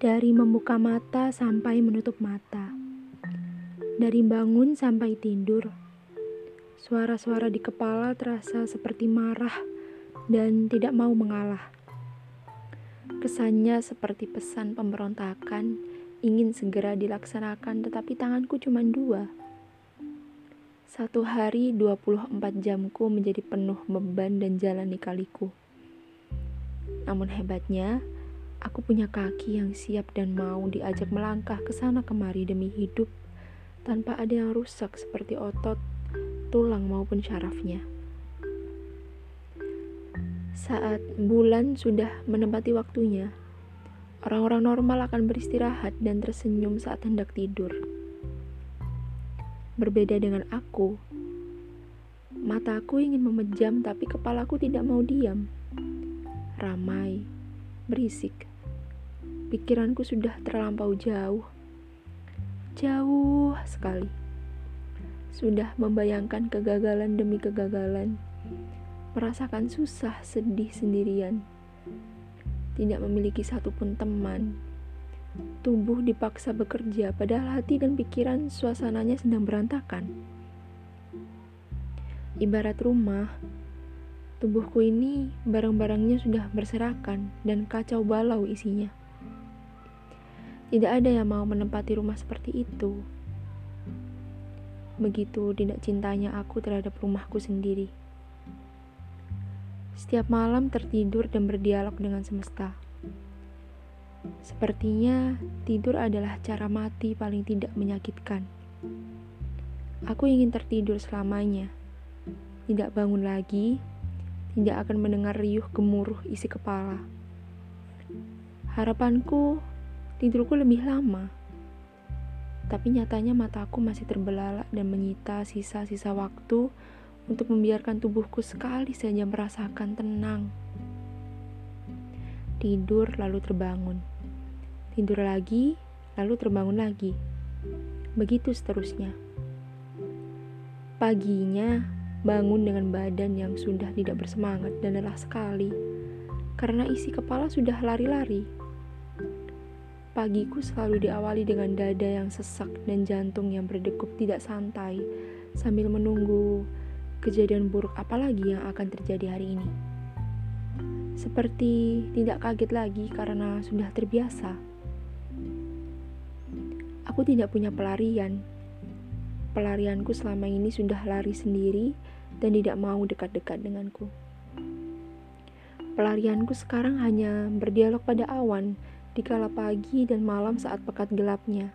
Dari membuka mata sampai menutup mata. Dari bangun sampai tidur. Suara-suara di kepala terasa seperti marah dan tidak mau mengalah. Kesannya seperti pesan pemberontakan ingin segera dilaksanakan tetapi tanganku cuma dua. Satu hari 24 jamku menjadi penuh beban dan jalan kaliku. Namun hebatnya, Aku punya kaki yang siap dan mau diajak melangkah ke sana kemari demi hidup tanpa ada yang rusak seperti otot, tulang maupun syarafnya. Saat bulan sudah menempati waktunya, orang-orang normal akan beristirahat dan tersenyum saat hendak tidur. Berbeda dengan aku, mataku ingin memejam tapi kepalaku tidak mau diam. Ramai, berisik pikiranku sudah terlampau jauh. Jauh sekali. Sudah membayangkan kegagalan demi kegagalan. Merasakan susah, sedih sendirian. Tidak memiliki satupun teman. Tubuh dipaksa bekerja, padahal hati dan pikiran suasananya sedang berantakan. Ibarat rumah, tubuhku ini barang-barangnya sudah berserakan dan kacau balau isinya. Tidak ada yang mau menempati rumah seperti itu. Begitu tidak cintanya aku terhadap rumahku sendiri. Setiap malam tertidur dan berdialog dengan semesta. Sepertinya tidur adalah cara mati paling tidak menyakitkan. Aku ingin tertidur selamanya, tidak bangun lagi, tidak akan mendengar riuh gemuruh isi kepala. Harapanku Tidurku lebih lama. Tapi nyatanya mataku masih terbelalak dan menyita sisa-sisa waktu untuk membiarkan tubuhku sekali saja merasakan tenang. Tidur lalu terbangun. Tidur lagi, lalu terbangun lagi. Begitu seterusnya. Paginya, bangun dengan badan yang sudah tidak bersemangat dan lelah sekali karena isi kepala sudah lari-lari Pagiku selalu diawali dengan dada yang sesak dan jantung yang berdegup tidak santai sambil menunggu kejadian buruk apalagi yang akan terjadi hari ini. Seperti tidak kaget lagi karena sudah terbiasa. Aku tidak punya pelarian. Pelarianku selama ini sudah lari sendiri dan tidak mau dekat-dekat denganku. Pelarianku sekarang hanya berdialog pada awan di kala pagi dan malam saat pekat gelapnya.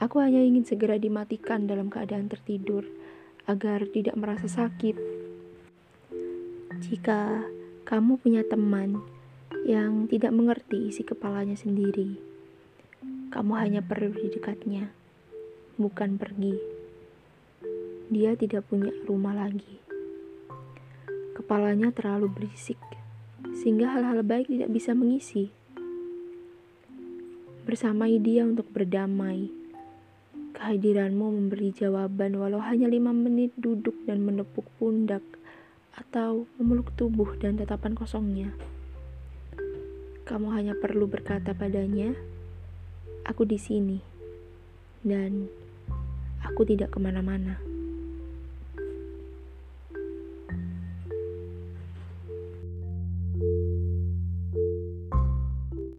Aku hanya ingin segera dimatikan dalam keadaan tertidur agar tidak merasa sakit. Jika kamu punya teman yang tidak mengerti isi kepalanya sendiri, kamu hanya perlu di dekatnya, bukan pergi. Dia tidak punya rumah lagi. Kepalanya terlalu berisik sehingga hal-hal baik tidak bisa mengisi. Bersamai dia untuk berdamai. Kehadiranmu memberi jawaban walau hanya lima menit duduk dan menepuk pundak atau memeluk tubuh dan tatapan kosongnya. Kamu hanya perlu berkata padanya, aku di sini, dan aku tidak ke mana-mana.